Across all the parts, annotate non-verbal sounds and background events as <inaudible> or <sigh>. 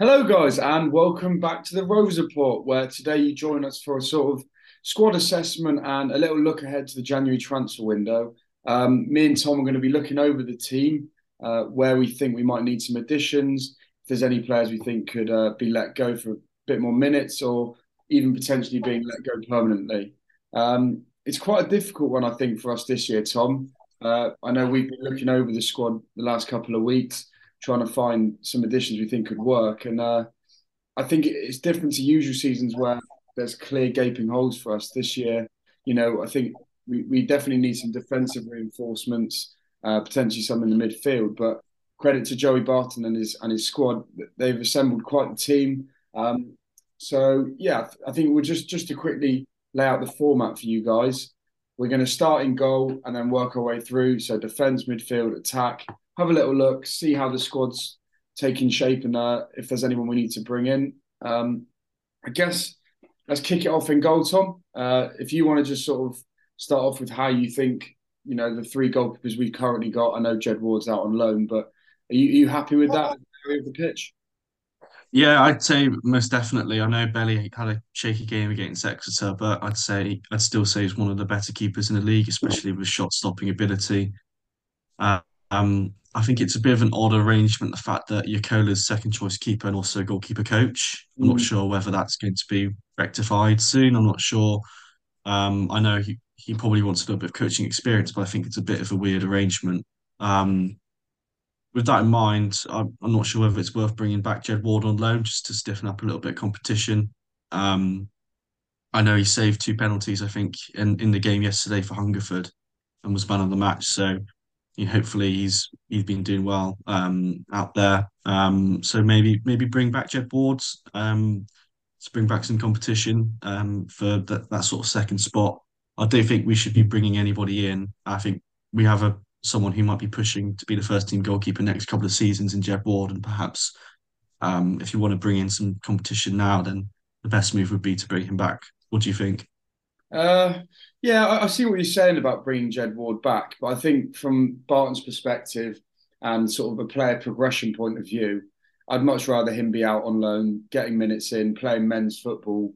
Hello, guys, and welcome back to the Rovers Report, where today you join us for a sort of squad assessment and a little look ahead to the January transfer window. Um, me and Tom are going to be looking over the team, uh, where we think we might need some additions, if there's any players we think could uh, be let go for a bit more minutes, or even potentially being let go permanently. Um, it's quite a difficult one, I think, for us this year, Tom. Uh, I know we've been looking over the squad the last couple of weeks trying to find some additions we think could work. And uh, I think it's different to usual seasons where there's clear gaping holes for us this year. You know, I think we, we definitely need some defensive reinforcements, uh, potentially some in the midfield. But credit to Joey Barton and his and his squad; they've assembled quite a team. Um, so yeah, I think we're just just to quickly lay out the format for you guys. We're going to start in goal and then work our way through. So defense, midfield, attack, have a little look, see how the squad's taking shape, and uh, if there's anyone we need to bring in. Um, I guess let's kick it off in goal, Tom. Uh, if you want to just sort of start off with how you think, you know, the three goalkeepers we've currently got. I know Jed Ward's out on loan, but are you, are you happy with that area of the pitch? Yeah, I'd say most definitely. I know Belly had a shaky game against Exeter, but I'd say I'd still say he's one of the better keepers in the league, especially with shot stopping ability. Uh, um, I think it's a bit of an odd arrangement, the fact that Jaakkola's second choice keeper and also goalkeeper coach. I'm not mm. sure whether that's going to be rectified soon. I'm not sure. Um, I know he, he probably wants a little bit of coaching experience, but I think it's a bit of a weird arrangement. Um, with that in mind, I'm, I'm, not sure whether it's worth bringing back Jed Ward on loan just to stiffen up a little bit of competition. Um, I know he saved two penalties, I think, in, in the game yesterday for Hungerford and was man of the match. So you know, hopefully he's he's been doing well um, out there. Um, so maybe maybe bring back Jed Wards um, to bring back some competition um, for that, that sort of second spot. I don't think we should be bringing anybody in. I think we have a someone who might be pushing to be the first team goalkeeper next couple of seasons in Jed Ward, and perhaps um, if you want to bring in some competition now, then the best move would be to bring him back. What do you think? Uh, yeah, I, I, see what you're saying about bringing Jed Ward back, but I think from Barton's perspective and sort of a player progression point of view, I'd much rather him be out on loan, getting minutes in, playing men's football,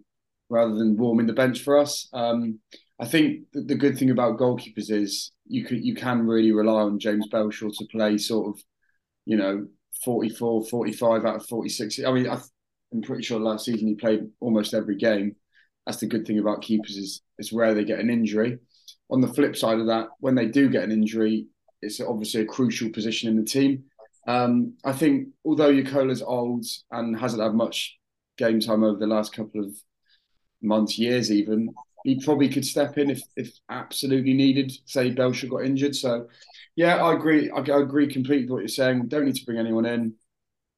rather than warming the bench for us. Um, I think the good thing about goalkeepers is you can you can really rely on James Belshaw to play sort of, you know, 44, 45 out of 46. I mean, I'm pretty sure last season he played almost every game that's the good thing about keepers is it's rare they get an injury. On the flip side of that, when they do get an injury, it's obviously a crucial position in the team. Um, I think although Jaakkola's old and hasn't had much game time over the last couple of months, years even, he probably could step in if, if absolutely needed. Say Belshaw got injured. So, yeah, I agree. I, agree completely with what you're saying. Don't need to bring anyone in.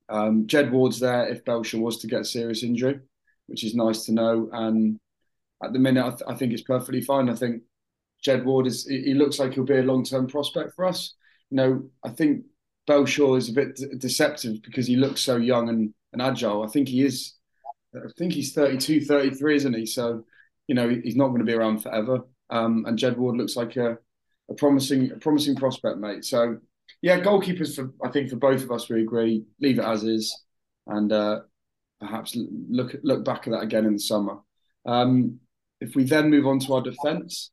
Um, Jed Ward's there if Belshaw was to get a serious injury which is nice to know. And at the minute, I, th- I think it's perfectly fine. I think Jed Ward is he looks like he'll be a long term prospect for us. You know, I think Belshaw is a bit d- deceptive because he looks so young and, and agile. I think he is. I think he's 32, 33, isn't he? So, you know, he's not going to be around forever. Um, and Jed Ward looks like a, a promising, a promising prospect, mate. So, yeah, goalkeepers for I think for both of us we agree. Leave it as is, and uh, perhaps look look back at that again in the summer. Um, if we then move on to our defence,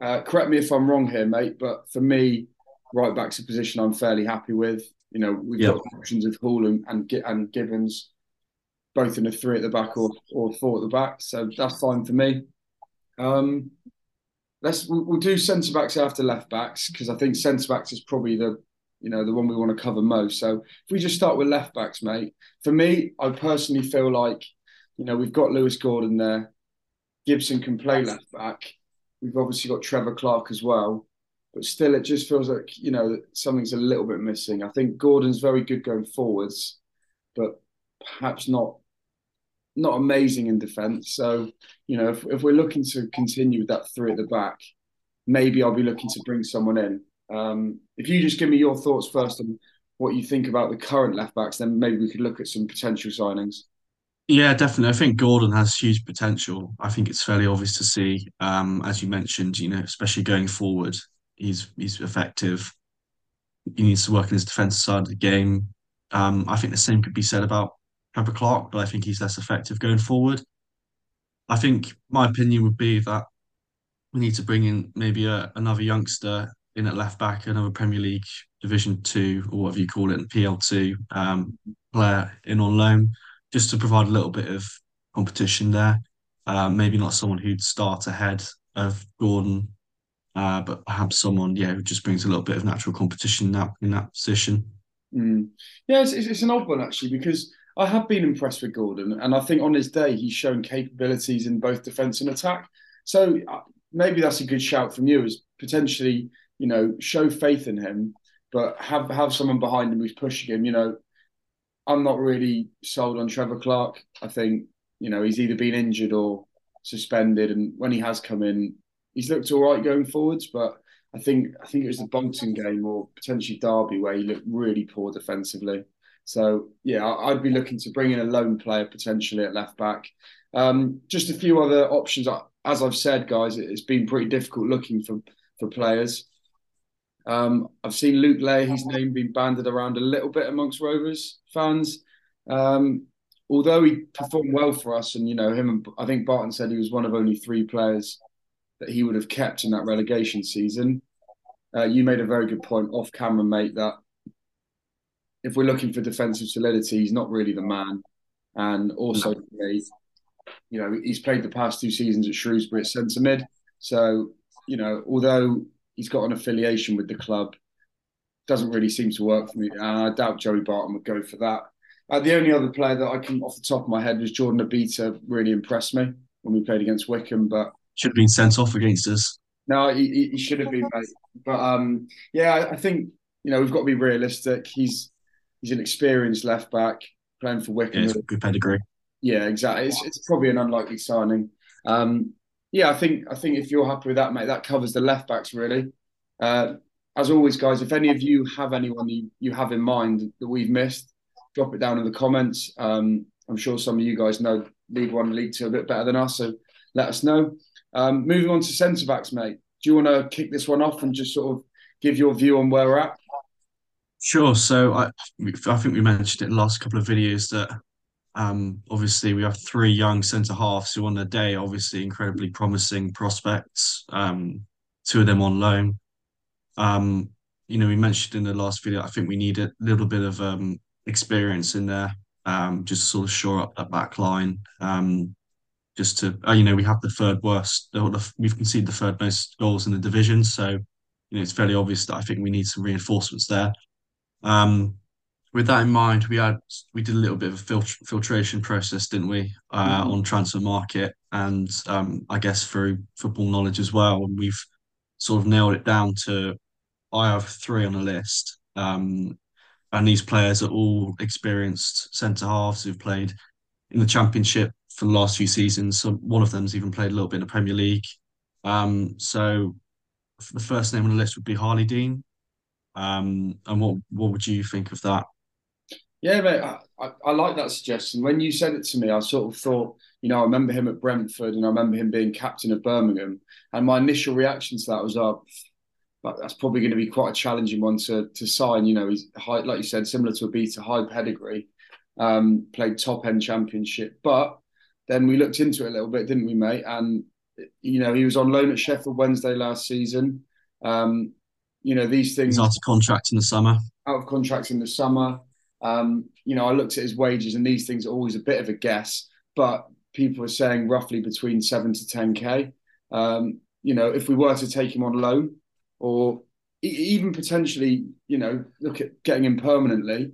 uh, correct me if I'm wrong here, mate, but for me, right back's a position I'm fairly happy with. You know, we've yep. got options of Hoole and, and and Gibbons, both in a three at the back or or four at the back, so that's fine for me. Um, let's we'll, we'll do centre backs after left backs because I think centre backs is probably the you know, the one we want to cover most. So if we just start with left backs, mate, for me, I personally feel like, you know, we've got Lewis Gordon there. Gibson can play left back. We've obviously got Trevor Clarke as well. But still, it just feels like, you know, something's a little bit missing. I think Gordon's very good going forwards, but perhaps not not amazing in defence. So, you know, if, if we're looking to continue with that three at the back, maybe I'll be looking to bring someone in. Um, if you just give me your thoughts first on what you think about the current left backs, then maybe we could look at some potential signings. Yeah, definitely. I think Gordon has huge potential. I think it's fairly obvious to see, um, as you mentioned, you know, especially going forward, he's he's effective. He needs to work in his defensive side of the game. Um, I think the same could be said about Trevor Clarke, but I think he's less effective going forward. I think my opinion would be that we need to bring in maybe a, another youngster in at left back, another Premier League Division Two or whatever you call it, PL two um, player in on loan, just to provide a little bit of competition there. Uh, maybe not someone who'd start ahead of Gordon, uh, but perhaps someone yeah who just brings a little bit of natural competition in that in that position. Mm. Yeah, it's, it's an odd one actually because I have been impressed with Gordon, and I think on his day he's shown capabilities in both defence and attack. So uh, maybe that's a good shout from you, as potentially you know show faith in him, but have have someone behind him who's pushing him. You know, I'm not really sold on Trevor Clarke. I think you know he's either been injured or suspended, and when he has come in, he's looked all right going forwards, but. I think I think it was the Bolton game or potentially Derby where he looked really poor defensively. So yeah, I'd be looking to bring in a loan player potentially at left back. Um, just a few other options. As I've said, guys, it's been pretty difficult looking for for players. Um, I've seen Luke Leahy's name being banded around a little bit amongst Rovers fans. Um, although he performed well for us, and you know him, and I think Barton said he was one of only three players that he would have kept in that relegation season. Uh, you made a very good point off camera, mate, that if we're looking for defensive solidity, he's not really the man. And also, you know, he's played the past two seasons at Shrewsbury at centre mid. So, you know, although he's got an affiliation with the club, doesn't really seem to work for me. And I doubt Joey Barton would go for that. Uh, the only other player that I can, off the top of my head, was Jordan Obita. Really impressed me when we played against Wycombe, but should have been sent off against us. No, he, he should have been, mate. But um, yeah, I think you know we've got to be realistic. He's He's an experienced left back playing for Wycombe. Yeah, good pedigree. Yeah, exactly. It's, it's probably an unlikely signing. Um, yeah, I think I think if you're happy with that, mate, that covers the left backs really. Uh, as always, guys, if any of you have anyone you, you have in mind that we've missed, drop it down in the comments. Um, I'm sure some of you guys know League One, League Two a bit better than us, so let us know. Um, moving on to centre backs, mate. Do you want to kick this one off and just sort of give your view on where we're at? Sure. So I, I think we mentioned it in the last couple of videos that um, obviously we have three young centre halves who on the day obviously incredibly promising prospects. Um, two of them on loan. Um, you know, we mentioned in the last video. I think we need a little bit of um, experience in there, um, just sort of shore up that back line. Um, just to, uh, you know, we have the third worst. We've conceded the third most goals in the division, so you know it's fairly obvious that I think we need some reinforcements there. Um, with that in mind, we had we did a little bit of a filtr- filtration process, didn't we, uh, mm-hmm. on Transfermarkt, and um, I guess through football knowledge as well. And we've sort of nailed it down to I have three on the list, um, and these players are all experienced centre halves who've played in the Championship for the last few seasons. So one of them's even played a little bit in the Premier League. Um, so the first name on the list would be Harlee Dean. Um, and what what would you think of that? Yeah, mate, I, I, I, like that suggestion. When you said it to me, I sort of thought, you know, I remember him at Brentford and I remember him being captain of Birmingham. And my initial reaction to that was, oh, that's probably going to be quite a challenging one to to sign. You know, he's high, like you said, similar to Obita, high pedigree, um, played top end championship. But then we looked into it a little bit, didn't we, mate? And you know, he was on loan at Sheffield Wednesday last season. Um, you know these things. He's out of contract in the summer. Out of contract in the summer. Um, you know, I looked at his wages, and these things are always a bit of a guess, but people are saying roughly between seven to ten k. Um, you know, if we were to take him on loan, or even potentially, you know, look at getting him permanently,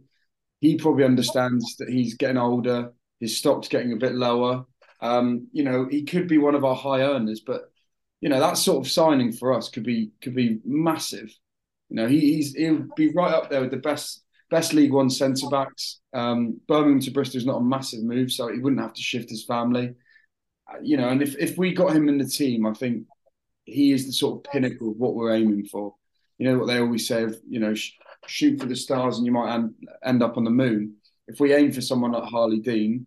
he probably understands that he's getting older. His stock's getting a bit lower. Um, you know, he could be one of our high earners, but you know that sort of signing for us could be could be massive. You know, he, he's he'll be right up there with the best best League One centre backs. Um, Birmingham to Bristol is not a massive move, so he wouldn't have to shift his family. Uh, you know, and if if we got him in the team, I think he is the sort of pinnacle of what we're aiming for. You know what they always say of you know sh- shoot for the stars and you might end, end up on the moon. If we aim for someone like Harlee Dean,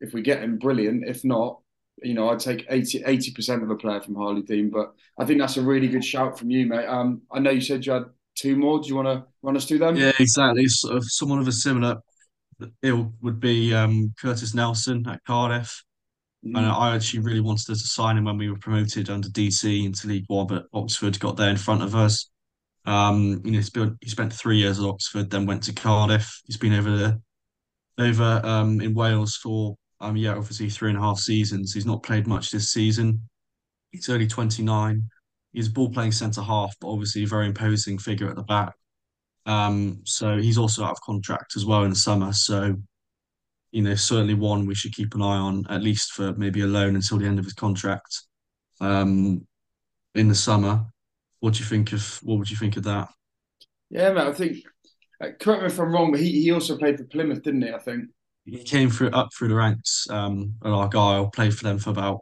if we get him, brilliant. If not, you know, I'd take 80 percent of a player from Harlee Dean, but I think that's a really good shout from you, mate. Um, I know you said you had two more. Do you want to run us through them? Yeah, exactly. Of someone of a similar it would be um, Curtis Nelson at Cardiff. Mm. And I actually really wanted to sign him when we were promoted under DC into League One, but Oxford got there in front of us. Um, you know, he's been, he spent three years at Oxford, then went to Cardiff. He's been over there, over um, in Wales for um, yeah, obviously three and a half seasons. He's not played much this season. He's only 29. He's a ball playing centre half, but obviously a very imposing figure at the back. Um, so he's also out of contract as well in the summer. So, you know, certainly one we should keep an eye on, at least for maybe a loan until the end of his contract um, in the summer. What do you think of what would you think of that? Yeah, man, I think uh, correct me if I'm wrong, but he, he also played for Plymouth, didn't he? I think he came through up through the ranks um, at Argyle, played for them for about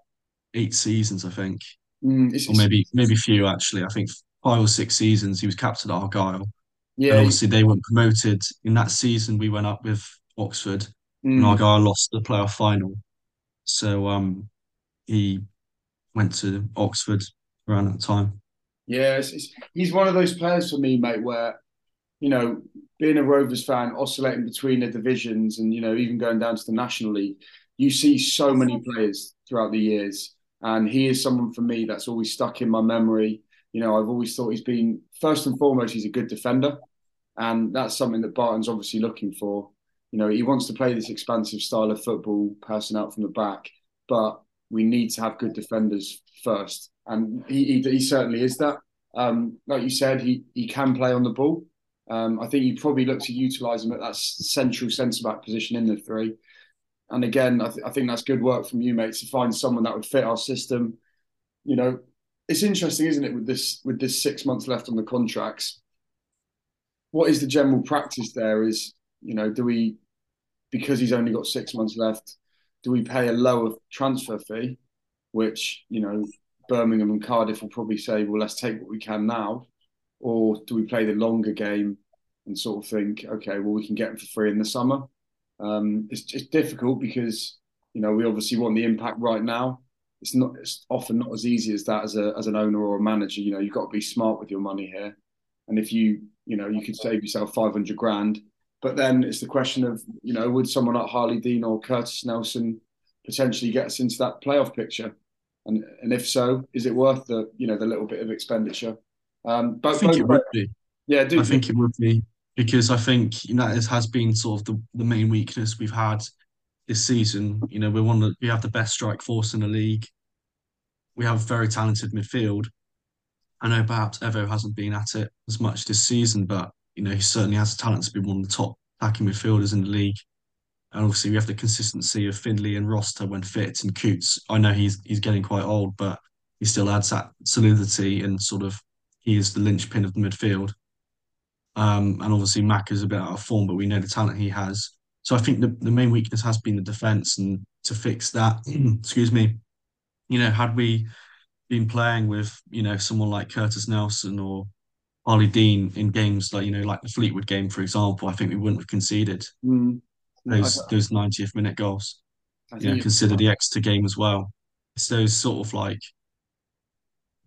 eight seasons, I think, mm, it's, or maybe maybe a few actually. I think five or six seasons. He was captain at Argyle. Yeah, and obviously they weren't promoted in that season. We went up with Oxford, mm. and Argyle lost the playoff final. So um, he went to Oxford around that time. Yeah, it's, it's, he's one of those players for me, mate, where you know, being a Rovers fan, oscillating between the divisions and, you know, even going down to the National League, you see so many players throughout the years. And he is someone for me that's always stuck in my memory. You know, I've always thought he's been, first and foremost, he's a good defender. And that's something that Barton's obviously looking for. You know, he wants to play this expansive style of football, passing out from the back, but we need to have good defenders first. And he, he, he certainly is that. Um, like you said, he, he can play on the ball. Um, I think you probably look to utilise him at that central centre back position in the three. And again, I, th- I, think that's good work from you, mate, to find someone that would fit our system. You know, it's interesting, isn't it, with this with this six months left on the contracts. What is the general practice there? Is you know, do we because he's only got six months left, do we pay a lower transfer fee, which you know Birmingham and Cardiff will probably say, well, let's take what we can now, or do we play the longer game and sort of think, okay, well, we can get them for free in the summer? Um, it's, it's difficult because you know we obviously want the impact right now. It's not. It's often not as easy as that as a as an owner or a manager. You know, you've got to be smart with your money here. And if you you know you could save yourself five hundred grand, but then it's the question of you know would someone like Harlee Dean or Curtis Nelson potentially get us into that playoff picture? And and if so, is it worth the you know the little bit of expenditure? Um, but I think it would be. Yeah, do I think it would be because I think it has been sort of the, the main weakness we've had this season. You know, we're one of the, we have the best strike force in the league. We have very talented midfield. I know perhaps Evo hasn't been at it as much this season, but you know he certainly has the talent to be one of the top attacking midfielders in the league. And obviously we have the consistency of Finley and Rossiter when fit, and Coutts. I know he's he's getting quite old, but he still adds that solidity and sort of he is the linchpin of the midfield. Um, and obviously Mac is a bit out of form, but we know the talent he has. So I think the, the main weakness has been the defence, and to fix that, <clears throat> excuse me, you know, had we been playing with you know someone like Curtis Nelson or Harlee Dean in games like you know like the Fleetwood game, for example, I think we wouldn't have conceded mm. those those 90th minute goals. you know, consider the Exeter game as well. It's those sort of like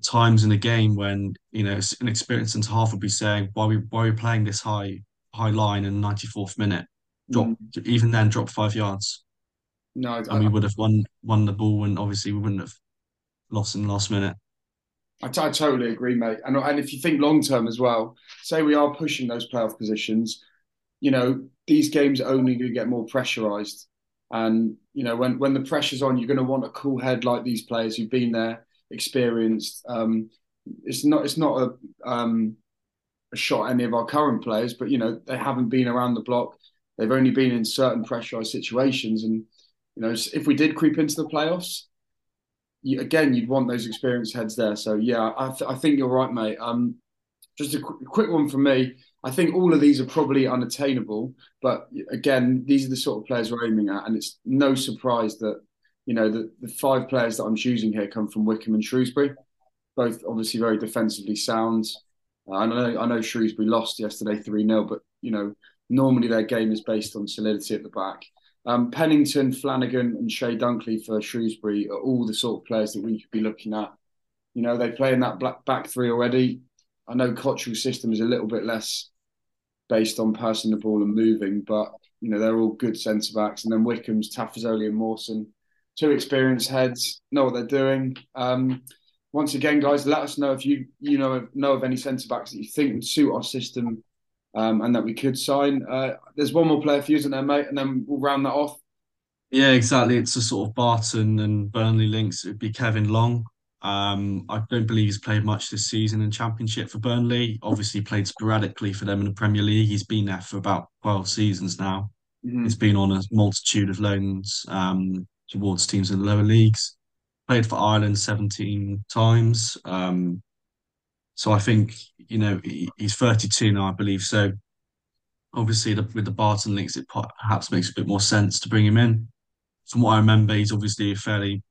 times in a game when you know an experienced centre half would be saying, "Why are we why are we playing this high high line in ninety fourth minute? Drop mm. even then drop five yards." No, I, and we would have won won the ball, and obviously we wouldn't have lost in the last minute. I, t- I totally agree, mate. And and if you think long term as well, say we are pushing those playoff positions, you know these games are only going to get more pressurized. And you know when when the pressure's on, you're going to want a cool head like these players who've been there experienced. Um, it's not it's not a um, a shot at any of our current players, but you know they haven't been around the block. They've only been in certain pressurized situations, and you know if we did creep into the playoffs, you, again you'd want those experienced heads there. So yeah, I, th- I think you're right, mate. Um, just a qu- quick one from me. I think all of these are probably unattainable, but again, these are the sort of players we're aiming at, and it's no surprise that you know, the, the five players that I'm choosing here come from Wycombe and Shrewsbury, both obviously very defensively sound. Uh, I know I know Shrewsbury lost yesterday 3 0, but, you know, normally their game is based on solidity at the back. Um, Pennington, Flanagan, and Chey Dunkley for Shrewsbury are all the sort of players that we could be looking at. You know, they play in that black back three already. I know Cotterill's system is a little bit less based on passing the ball and moving. But you know they're all good centre backs, and then Wycombe's Tafazolli and Mawson, two experienced heads, know what they're doing. Um, once again, guys, let us know if you you know know of any centre backs that you think would suit our system um, and that we could sign. Uh, there's one more player for you, isn't there, mate? And then we'll round that off. Yeah, exactly. It's a sort of Barton and Burnley links. It'd be Kevin Long. Um, I don't believe he's played much this season in Championship for Burnley. Obviously, played sporadically for them in the Premier League. He's been there for about 12 seasons now. Mm-hmm. He's been on a multitude of loans um, towards teams in the lower leagues. Played for Ireland 17 times. Um, so I think, you know, he, he's 32 now, I believe. So obviously, the, with the Barton links, it perhaps makes a bit more sense to bring him in. From what I remember, he's obviously a fairly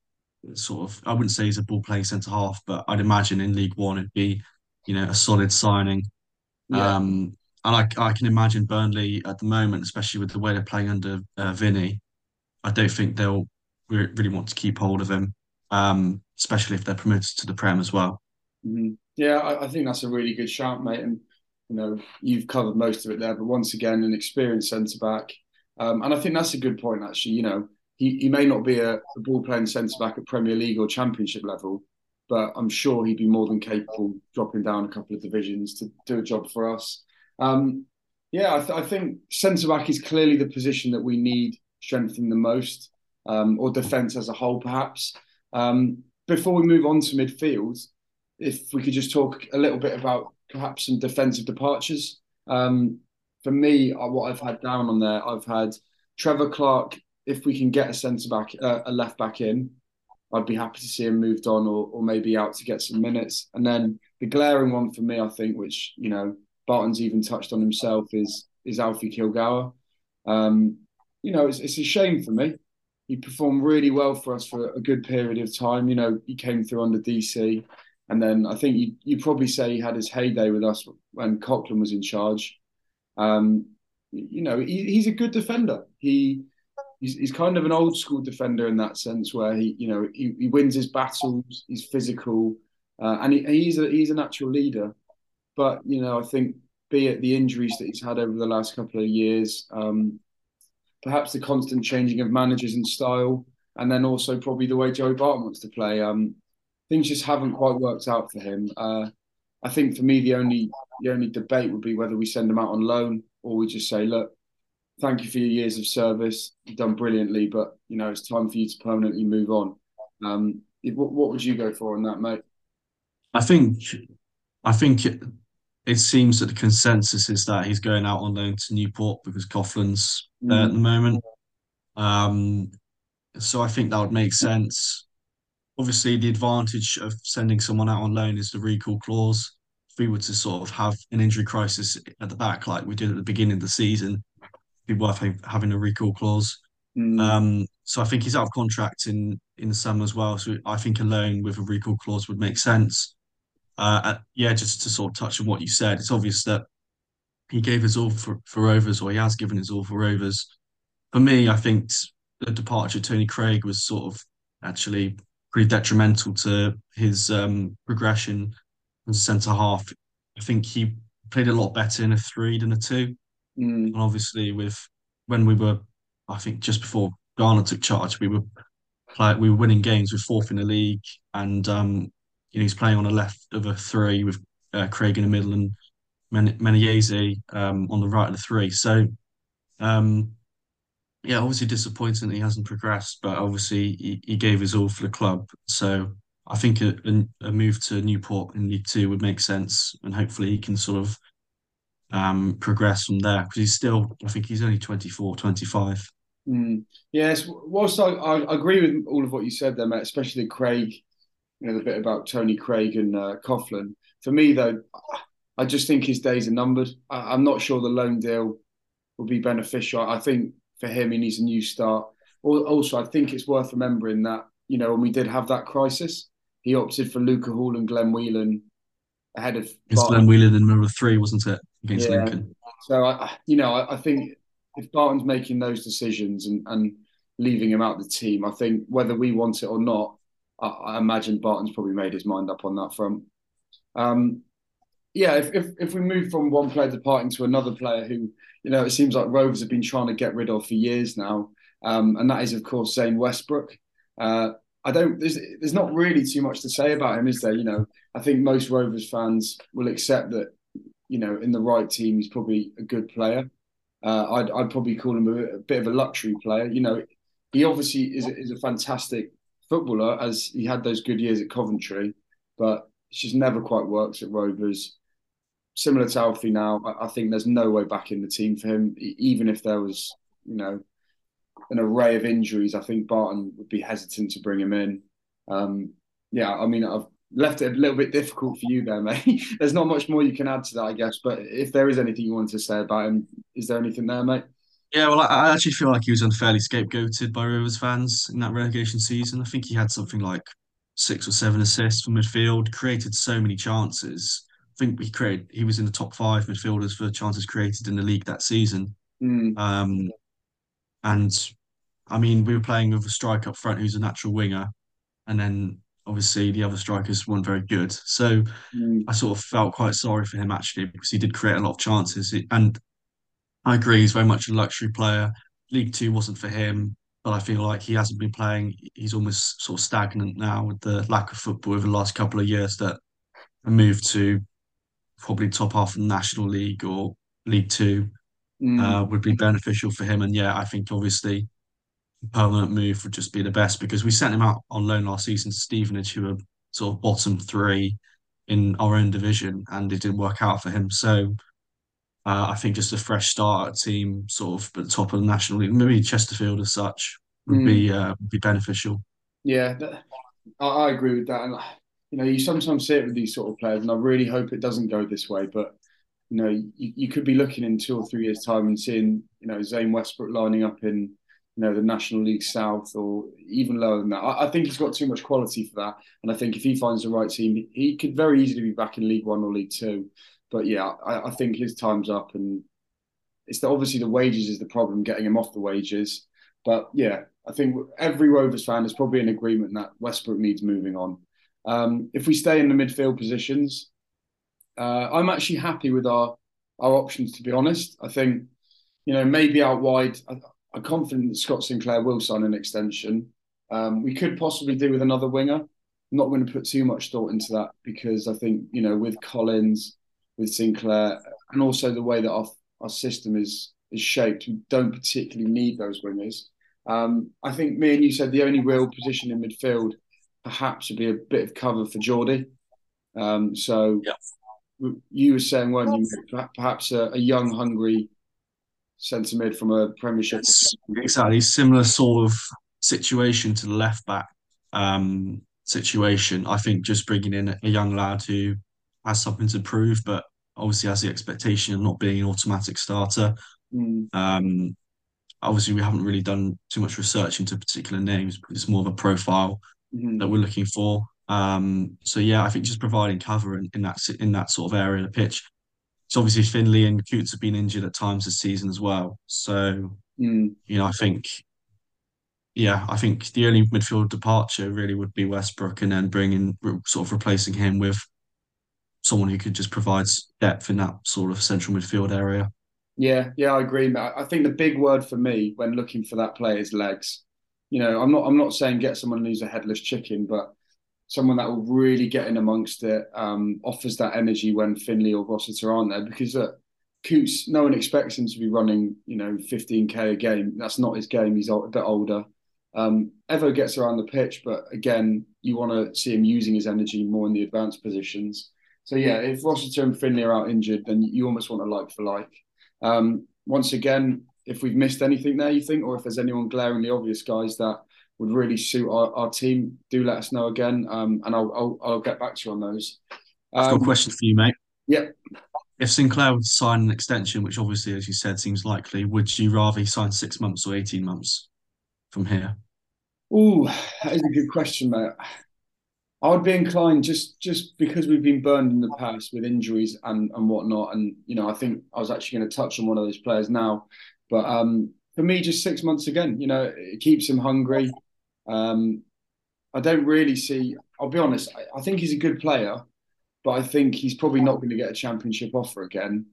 sort of I wouldn't say he's a ball playing centre half, but I'd imagine in League One it'd be you know a solid signing. Yeah. Um, and I, I can imagine Burnley at the moment, especially with the way they're playing under uh, Vinny, I don't think they'll really want to keep hold of him, um, especially if they're promoted to the Prem as well. Mm-hmm. Yeah, I, I, think that's a really good shout, mate. And you know, you've covered most of it there, but once again, an experienced centre back, um, and I think that's a good point. Actually, you know, he, he may not be a, a ball playing centre back at Premier League or Championship level, but I'm sure he'd be more than capable dropping down a couple of divisions to do a job for us. Um, yeah, I, th- I think centre back is clearly the position that we need strengthening the most, um, or defence as a whole, perhaps. Um, before we move on to midfield, if we could just talk a little bit about perhaps some defensive departures. Um, for me, uh, what I've had down on there, I've had Trevor Clarke. if we can get a centre back, uh, a left back in, I'd be happy to see him moved on or, or maybe out to get some minutes. And then the glaring one for me, I think, which you know Barton's even touched on himself, is is Alfie Kilgour. Um, you know, it's, it's a shame for me. He performed really well for us for a good period of time. You know, he came through under DC, and then I think you you probably say he had his heyday with us when Coughlan was in charge. Um, you know, he, he's a good defender. He he's, he's kind of an old school defender in that sense, where he you know he, he wins his battles, he's physical, uh, and he, he's a he's a natural leader. But you know, I think be it the injuries that he's had over the last couple of years, um, perhaps the constant changing of managers and style, and then also probably the way Joe Barton wants to play. Um, things just haven't quite worked out for him. Uh, I think for me, the only the only debate would be whether we send him out on loan or we just say, look, thank you for your years of service. You've done brilliantly, but you know it's time for you to permanently move on. Um, what, what would you go for on that, mate? I think, I think it, seems that the consensus is that he's going out on loan to Newport because Coughlan's mm. there at the moment. Um, so I think that would make sense. Obviously, the advantage of sending someone out on loan is the recall clause. If we were to sort of have an injury crisis at the back, like we did at the beginning of the season, it'd be worth having a recall clause. Mm. Um, so I think he's out of contract in in the summer as well. So I think a loan with a recall clause would make sense. Uh, yeah, just to sort of touch on what you said, it's obvious that he gave his all for, for Rovers, or he has given his all for Rovers. For me, I think the departure of Tony Craig was sort of actually pretty detrimental to his um, progression as a centre half. I think he played a lot better in a three than a two. Mm. And obviously, with when we were, I think just before Garner took charge, we were like we were winning games with fourth in the league, and um, you know he's playing on the left of a three with uh, Craig in the middle and Men- Menezes um, on the right of the three. So, um, yeah, obviously disappointing he hasn't progressed, but obviously he, he gave his all for the club. So I think a, a, move to Newport in League Two would make sense, and hopefully he can sort of um, progress from there because he's still, I think he's only 24, 25. Mm. Yes, whilst I, I, agree with all of what you said there, Matt, especially Craig, you know, the bit about Tony Craig and uh, Coughlan. For me, though, I just think his days are numbered. I, am not sure the loan deal will be beneficial. I think for him, he needs a new start. Also, I think it's worth remembering that, you know, when we did have that crisis, he opted for Luca Hoole and Glenn Whelan ahead of. It's Glenn Whelan in number three, wasn't it? against yeah. Lincoln. So I, you know, I, I, think if Barton's making those decisions and, and leaving him out the team, I think whether we want it or not, I, I imagine Barton's probably made his mind up on that front. Um, yeah, if, if if we move from one player departing to another player who, you know, it seems like Rovers have been trying to get rid of for years now, um, and that is of course Zain Westbrooke. Uh, I don't. There's there's not really too much to say about him, is there? You know, I think most Rovers fans will accept that, you know, in the right team, he's probably a good player. Uh, I'd I'd probably call him a, a, bit of a luxury player. You know, he obviously is is a fantastic footballer as he had those good years at Coventry, but it's just never quite works at Rovers similar to Alfie now, I, I, think there's no way back in the team for him. Even if there was, you know, an array of injuries, I think Barton would be hesitant to bring him in. Um, yeah, I mean, I've left it a little bit difficult for you there, <laughs> mate. there's not much more you can add to that, I guess. But if there is anything you want to say about him, is there anything there, mate? Yeah, well, I actually feel like he was unfairly scapegoated by Rovers fans in that relegation season. I think he had something like six or seven assists from midfield, created so many chances I think he created he was in the top five midfielders for chances created in the league that season. Mm. Um, and I mean, we were playing with a striker up front who's a natural winger, and then obviously the other strikers weren't very good. So mm. I sort of felt quite sorry for him actually because he did create a lot of chances. And I agree, he's very much a luxury player. League Two wasn't for him, but I feel like he hasn't been playing. He's almost sort of stagnant now with the lack of football over the last couple of years that a move to probably top half of the National League or League Two mm. uh, would be beneficial for him. And yeah, I think obviously a permanent move would just be the best because we sent him out on loan last season to Stevenage, who were sort of bottom three in our own division, and it didn't work out for him. So uh, I think just a fresh start at team, sort of at the top of the National League, maybe Chesterfield as such, would mm. be uh, would be beneficial. Yeah, I, I agree with that, and you know, you sometimes see it with these sort of players, and I really hope it doesn't go this way. But you know, you, you could be looking in two or three years' time and seeing, you know, Zain Westbrooke lining up in, you know, the National League South or even lower than that. I, I think he's got too much quality for that, and I think if he finds the right team, he could very easily be back in League One or League Two. But yeah, I, I think his time's up, and it's the, obviously the wages is the problem, getting him off the wages. But yeah, I think every Rovers fan is probably in agreement that Westbrooke needs moving on. Um, if we stay in the midfield positions, uh, I'm actually happy with our our options. To be honest, I think you know maybe out wide. I, am confident that Scott Sinclair will sign an extension. Um, we could possibly do with another winger. I'm not going to put too much thought into that because I think you know with Collins, with Sinclair, and also the way that our our system is is shaped, we don't particularly need those wingers. Um, I think me and you said the only real position in midfield perhaps would be a bit of cover for Jordy. Um, so yeah. you were saying, weren't you, perhaps a, a young, hungry centre mid from a Premiership. Exactly, similar sort of situation to the left back um, situation. I think just bringing in a young lad who has something to prove, but obviously has the expectation of not being an automatic starter. Mm. Um, obviously, we haven't really done too much research into particular names, but it's more of a profile mm-hmm. that we're looking for. Um, so yeah, I think just providing cover in, in that in that sort of area of the pitch. So obviously Finley and Coutts have been injured at times this season as well. So mm. you know, I think yeah, I think the only midfield departure really would be Westbrooke, and then bringing sort of replacing him with someone who could just provide depth in that sort of central midfield area. Yeah, yeah, I agree. I think the big word for me when looking for that player is legs you know, I'm not I'm not saying get someone who's a headless chicken, but someone that will really get in amongst it, um, offers that energy when Finley or Rossiter aren't there. Because uh, Coutts, no one expects him to be running, you know, 15k a game. That's not his game. He's a bit older. Um, Evo gets around the pitch, but again, you want to see him using his energy more in the advanced positions. So yeah, if Rossiter and Finley are out injured, then you almost want a like for like. Um, once again, if we've missed anything there, you think, or if there's anyone glaringly obvious, guys, that would really suit our, our team, do let us know again, um, and I'll, I'll, I'll get back to you on those. Um, I've got a um, question for you, mate. Yeah. If Sinclair would sign an extension, which obviously, as you said, seems likely, would you rather he sign six months or eighteen months from here? Oh, that is a good question, mate. I would be inclined just just because we've been burned in the past with injuries and and whatnot, and you know I think I was actually going to touch on one of those players now. But um, for me, just six months again, you know, it keeps him hungry. Um, I don't really see. I'll be honest. I, I, think he's a good player, but I think he's probably not going to get a championship offer again.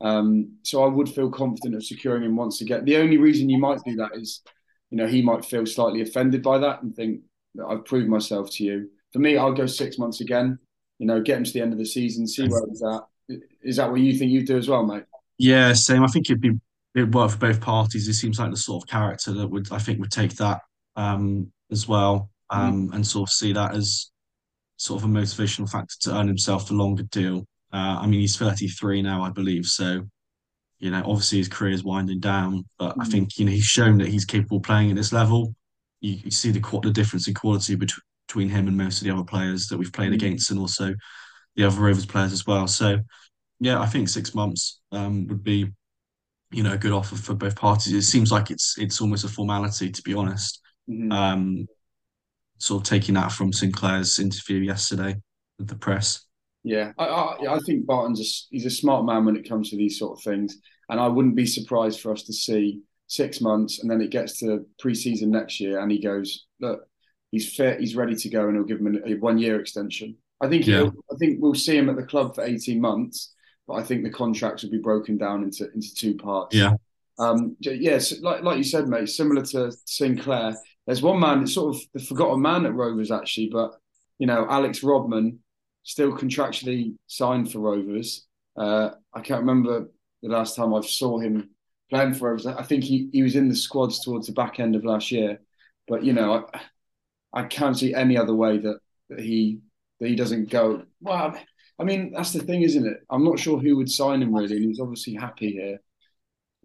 Um, so I would feel confident of securing him once again. The only reason you might do that is, you know, he might feel slightly offended by that and think that I've proved myself to you. For me, I'll go six months again. You know, get him to the end of the season, see where he's at. Is that what you think you'd do as well, mate? Yeah, same. I think it'd be it'd work for both parties. He seems like the sort of character that would I think would take that um, as well um, mm. and sort of see that as sort of a motivational factor to earn himself a longer deal. Uh, I mean, he's 33 now, I believe. So, you know, obviously his career is winding down, but mm. I think, you know, he's shown that he's capable of playing at this level. You, you see the, the difference in quality between, between him and most of the other players that we've played mm. against and also the other Rovers players as well. So, yeah, I think six months um, would be, you know, a good offer for both parties. It seems like it's it's almost a formality, to be honest. Mm-hmm. Um, sort of taking that from Sinclair's interview yesterday with the press. Yeah, I, I, I think Barton's a, he's a smart man when it comes to these sort of things, and I wouldn't be surprised for us to see six months and then it gets to pre-season next year and he goes, look, he's fit, he's ready to go, and he'll give him a, a one-year extension. I think yeah. I think we'll see him at the club for eighteen months, but I think the contracts will be broken down into into two parts. Yeah. Um, yes, like like you said, mate, similar to Sinclair, there's one man that's sort of the forgotten man at Rovers actually, but you know Alex Rodman still contractually signed for Rovers. Uh, I can't remember the last time I saw him playing for Rovers. I think he, he was in the squads towards the back end of last year, but you know I, I can't see any other way that, that he that he doesn't go. Well, I mean that's the thing, isn't it? I'm not sure who would sign him really, he's obviously happy here.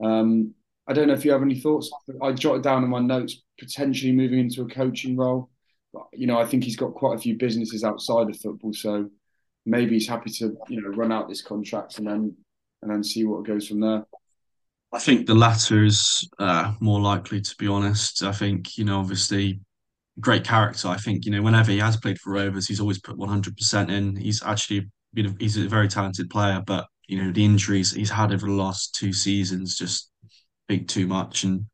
Um, I don't know if you have any thoughts. I jotted down in my notes potentially moving into a coaching role. But, you know, I think he's got quite a few businesses outside of football, so maybe he's happy to you know run out this contract and then and then see what goes from there. I think the latter is uh, more likely, to be honest. I think you know, obviously, great character. I think you know, whenever he has played for Rovers, he's always put one hundred percent in. He's actually been a, he's a very talented player, but you know, the injuries he's had over the last two seasons just big too much. And,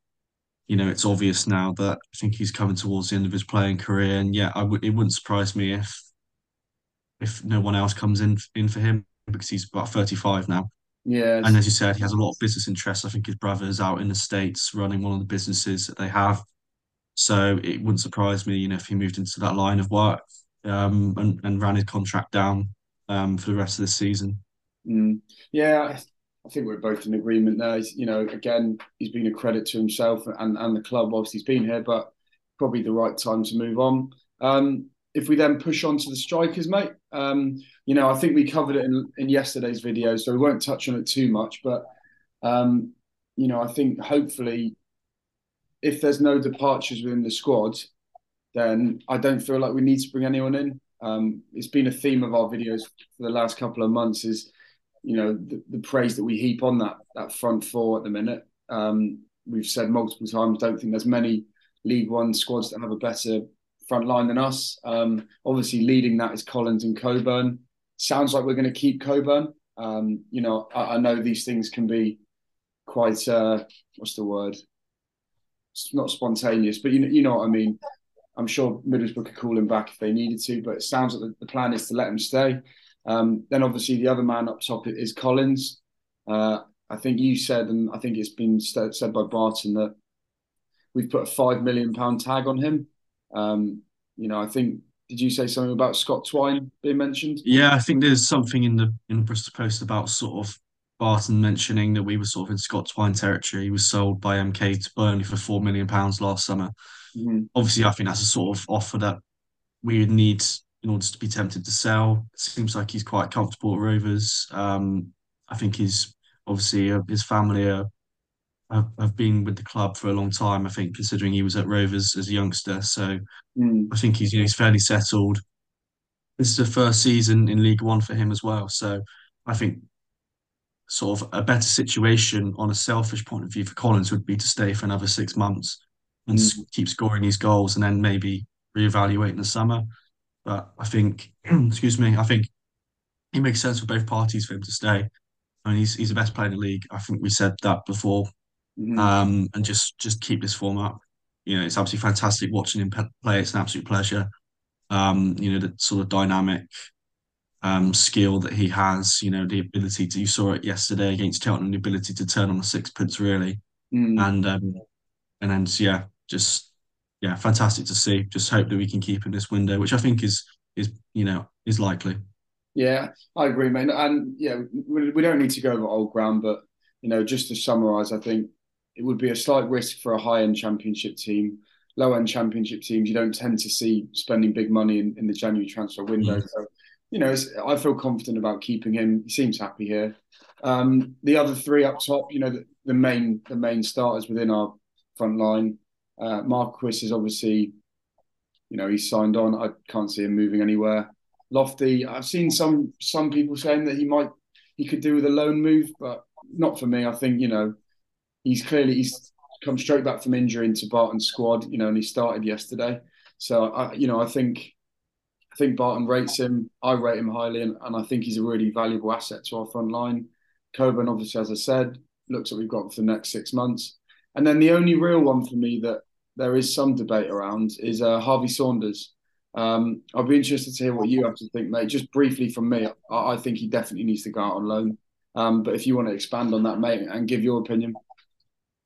you know, it's obvious now that I think he's coming towards the end of his playing career. And yeah, I would it wouldn't surprise me if if no one else comes in in for him because he's about 35 now. Yeah. And as you said, he has a lot of business interests. I think his brother is out in the States running one of the businesses that they have. So it wouldn't surprise me, you know, if he moved into that line of work um, and, and ran his contract down um, for the rest of the season. Mm. Yeah, I think we're both in agreement there. He's, you know, again, he's been a credit to himself and, and the club. Obviously, he's been here, but probably the right time to move on. Um, if we then push on to the strikers, mate, um, you know, I think we covered it in, in yesterday's video, so we won't touch on it too much. But, um, you know, I think hopefully if there's no departures within the squad, then I don't feel like we need to bring anyone in. Um, it's been a theme of our videos for the last couple of months is you know the, the praise that we heap on that that front four at the minute. Um, we've said multiple times, don't think there's many League One squads that have a better front line than us. Um, obviously, leading that is Collins and Coburn. Sounds like we're going to keep Coburn. Um, you know, I, I, know these things can be quite uh, what's the word? Not spontaneous, but you know, you know what I mean. I'm sure Middlesbrough could call him back if they needed to, but it sounds like the, plan is to let him stay. Um, then obviously the other man up top is Collins. Uh, I think you said, and I think it's been said by Barton that we've put a five million pound tag on him. Um, you know, I think did you say something about Scott Twine being mentioned? Yeah, I think there's something in the in the Bristol Post about sort of Barton mentioning that we were sort of in Scott Twine territory. He was sold by MK to Burnley for four million pounds last summer. Mm-hmm. Obviously, I think that's a sort of offer that we would need in order to be tempted to sell. It seems like he's quite comfortable at Rovers. Um, I think he's obviously uh, his family are, have, have, been with the club for a long time. I think considering he was at Rovers as a youngster, so mm. I think he's you know, he's fairly settled. This is the first season in League One for him as well, so I think sort of a better situation on a selfish point of view for Collins would be to stay for another six months and mm. keep scoring these goals and then maybe reevaluate in the summer. But I think, <clears throat> excuse me, I think it makes sense for both parties for him to stay. I mean, he's he's the best player in the league. I think we said that before. Mm-hmm. Um, and just just keep this form up. You know, it's absolutely fantastic watching him play. It's an absolute pleasure. Um, you know, the sort of dynamic um, skill that he has. You know, the ability to you saw it yesterday against Cheltenham, the ability to turn on the sixpence really, Mm. and um, and then yeah, just yeah, fantastic to see. Just hope that we can keep in this window, which I think is is you know is likely. Yeah, I agree, mate. And yeah, we, we don't need to go over old ground, but you know, just to summarise, I think it would be a slight risk for a high-end championship team. Low-end championship teams, you don't tend to see spending big money in, in the January transfer window. Mm. So, you know, I feel confident about keeping him. He seems happy here. Um, the other three up top, you know, the, the main the main starters within our front line. Uh, Marquis is obviously, you know, he's signed on. I can't see him moving anywhere. Lofty, I've seen some some people saying that he might he could do with a loan move, but not for me. I think you know he's clearly he's come straight back from injury into Barton's squad, you know, and he started yesterday. So I, you know, I think think Barton rates him. I rate him highly, and, and I think he's a really valuable asset to our front line. Coburn, obviously, as I said, looks like we've got for the next six months. And then the only real one for me that there is some debate around is uh, Harvey Saunders. Um, I'd be interested to hear what you have to think, mate. Just briefly from me, I, I think he definitely needs to go out on loan. Um, but if you want to expand on that, mate, and give your opinion.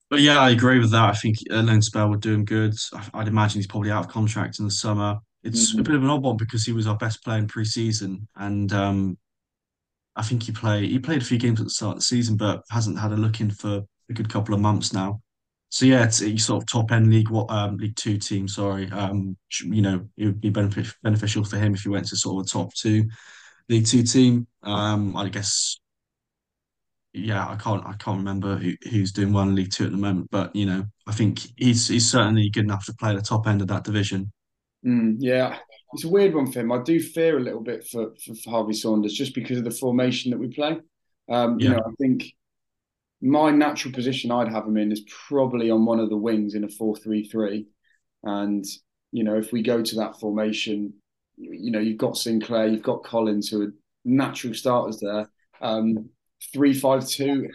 But yeah, I agree with that. I think a loan spell would do him good. I, would imagine he's probably out of contract in the summer. It's mm-hmm. a bit of an odd one because he was our best player in pre-season, and um, I think he played he played a few games at the start of the season, but hasn't had a look in for a good couple of months now. So yeah, it's a sort of top end league what um, league two team. Sorry, um, you know it would be beneficial for him if he went to sort of a top two league two team. Um, I guess yeah, I can't I can't remember who, who's doing one League Two at the moment, but you know, I think he's he's certainly good enough to play the top end of that division. Mm, yeah, it's a weird one for him. I do fear a little bit for, for, for Harvey Saunders just because of the formation that we play. Um, yeah. You know, I think my natural position I'd have him in is probably on one of the wings in a four-three-three, and you know, if we go to that formation, you know, you've got Sinclair, you've got Collins, who are natural starters there. Um, three five two,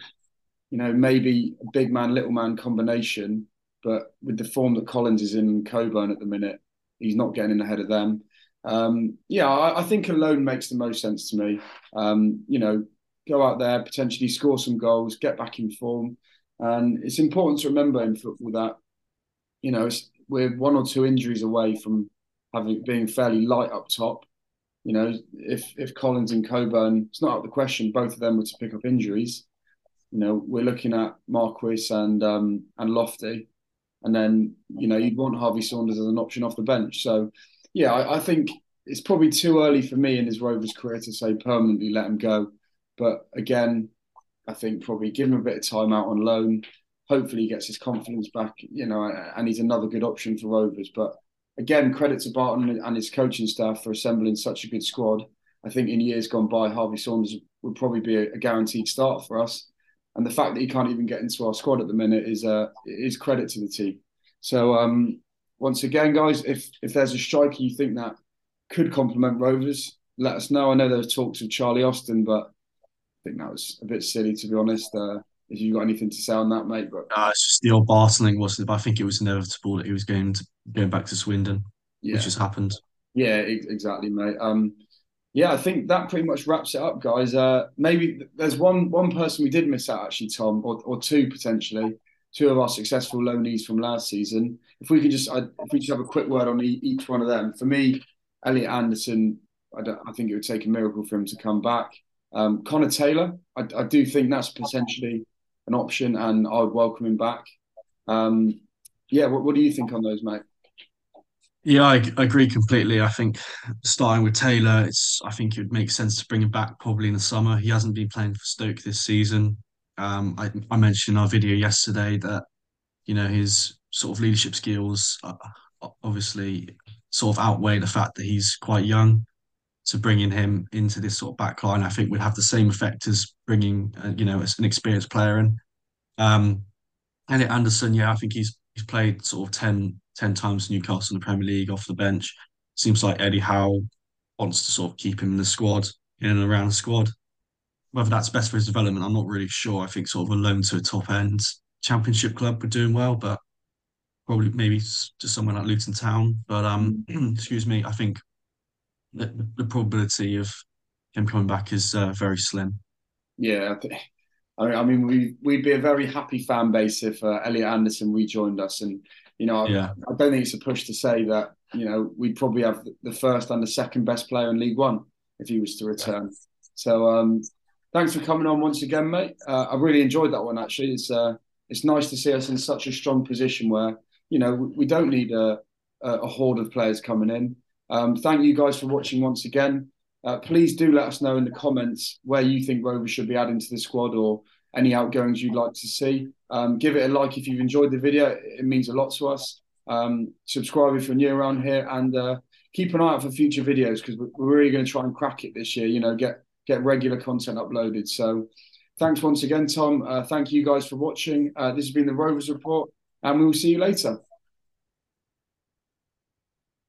you know, maybe a big man, little man combination. But with the form that Collins is in Coburn at the minute, he's not getting in ahead of them. Um, yeah, I, I, think a loan makes the most sense to me. Um, you know, go out there, potentially score some goals, get back in form. And it's important to remember in football that, you know, we're one or two injuries away from having being fairly light up top. You know, if if Collins and Coburn, it's not out of the question. Both of them were to pick up injuries. You know, we're looking at Marquis and um, and Lofty, and then you know you'd want Harvey Saunders as an option off the bench. So, yeah, I, I think it's probably too early for me in his Rovers career to say permanently let him go. But again, I think probably give him a bit of time out on loan. Hopefully, he gets his confidence back. You know, and he's another good option for Rovers. But again, credit to Barton and his coaching staff for assembling such a good squad. I think in years gone by, Harvey Saunders would probably be a, a guaranteed start for us. And the fact that he can't even get into our squad at the minute is uh, is credit to the team. So um, once again, guys, if if there's a striker you think that could complement Rovers, let us know. I know there was talks of Charlie Austin, but I think that was a bit silly to be honest. Uh, if you've got anything to say on that, mate. But uh, it's just the old Bartling, wasn't it? But I think it was inevitable that he was going to going back to Swindon, yeah. which has happened. Yeah, exactly, mate. Um, yeah, I think that pretty much wraps it up, guys. Uh, maybe there's one one person we did miss out, actually, Tom, or, or two potentially, two of our successful loanees from last season. If we could just, I, if we just have a quick word on each one of them. For me, Elliot Anderson, I, I think it would take a miracle for him to come back. Um, Connor Taylor, I, I do think that's potentially an option, and I would welcome him back. Um, yeah, what, what do you think on those, mate? Yeah, I, agree completely. I think starting with Taylor, it's I think it would make sense to bring him back probably in the summer. He hasn't been playing for Stoke this season. Um, I, I, mentioned in our video yesterday that you know his sort of leadership skills obviously sort of outweigh the fact that he's quite young. So bringing him into this sort of back line, I think would have the same effect as bringing uh, you know an experienced player in. Um, Elliot Anderson, yeah, I think he's he's played sort of 10, 10 times Newcastle in the Premier League off the bench. Seems like Eddie Howe wants to sort of keep him in the squad, in and around the squad. Whether that's best for his development, I'm not really sure. I think sort of a loan to a top end championship club would doing well, but probably maybe to somewhere like Luton Town. But um, <clears throat> excuse me, I think the, the probability of him coming back is uh, very slim. Yeah, I mean, we we'd be a very happy fan base if uh, Elliot Anderson rejoined us, and you know, yeah. I, I, don't think it's a push to say that you know we'd probably have the first and the second best player in League One if he was to return. So, um, thanks for coming on once again, mate. Uh, I really enjoyed that one. Actually, it's uh, it's nice to see us in such a strong position where you know we, we don't need a, a horde of players coming in. Um, thank you guys for watching once again. Uh, please do let us know in the comments where you think Rover should be adding to the squad or any outgoings you'd like to see. Um, give it a like if you've enjoyed the video. It means a lot to us. Um, subscribe if you're new around here and uh, keep an eye out for future videos because we're, really going to try and crack it this year. You know, get get regular content uploaded. So thanks once again, Tom. Uh, thank you guys for watching. Uh, this has been the Rovers Report and we will see you later.